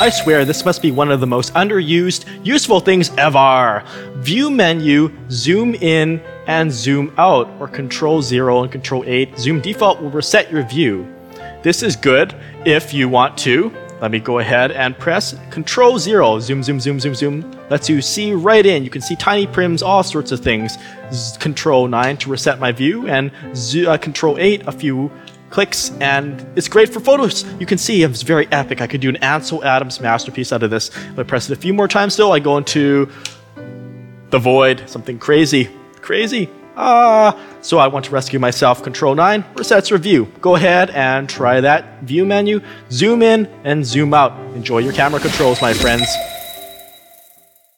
I swear this must be one of the most underused, useful things ever. View menu, zoom in, and zoom out, or control 0 and control 8. Zoom default will reset your view. This is good if you want to. Let me go ahead and press Control 0. Zoom, zoom, zoom, zoom, zoom. Lets you see right in. You can see tiny prims, all sorts of things. Z control 9 to reset my view, and Z uh, Control 8 a few clicks, and it's great for photos. You can see it's very epic. I could do an Ansel Adams masterpiece out of this. If I press it a few more times still, I go into the void, something crazy. Crazy. Ah, so I want to rescue myself. Control 9 resets your view. Go ahead and try that view menu. Zoom in and zoom out. Enjoy your camera controls, my friends.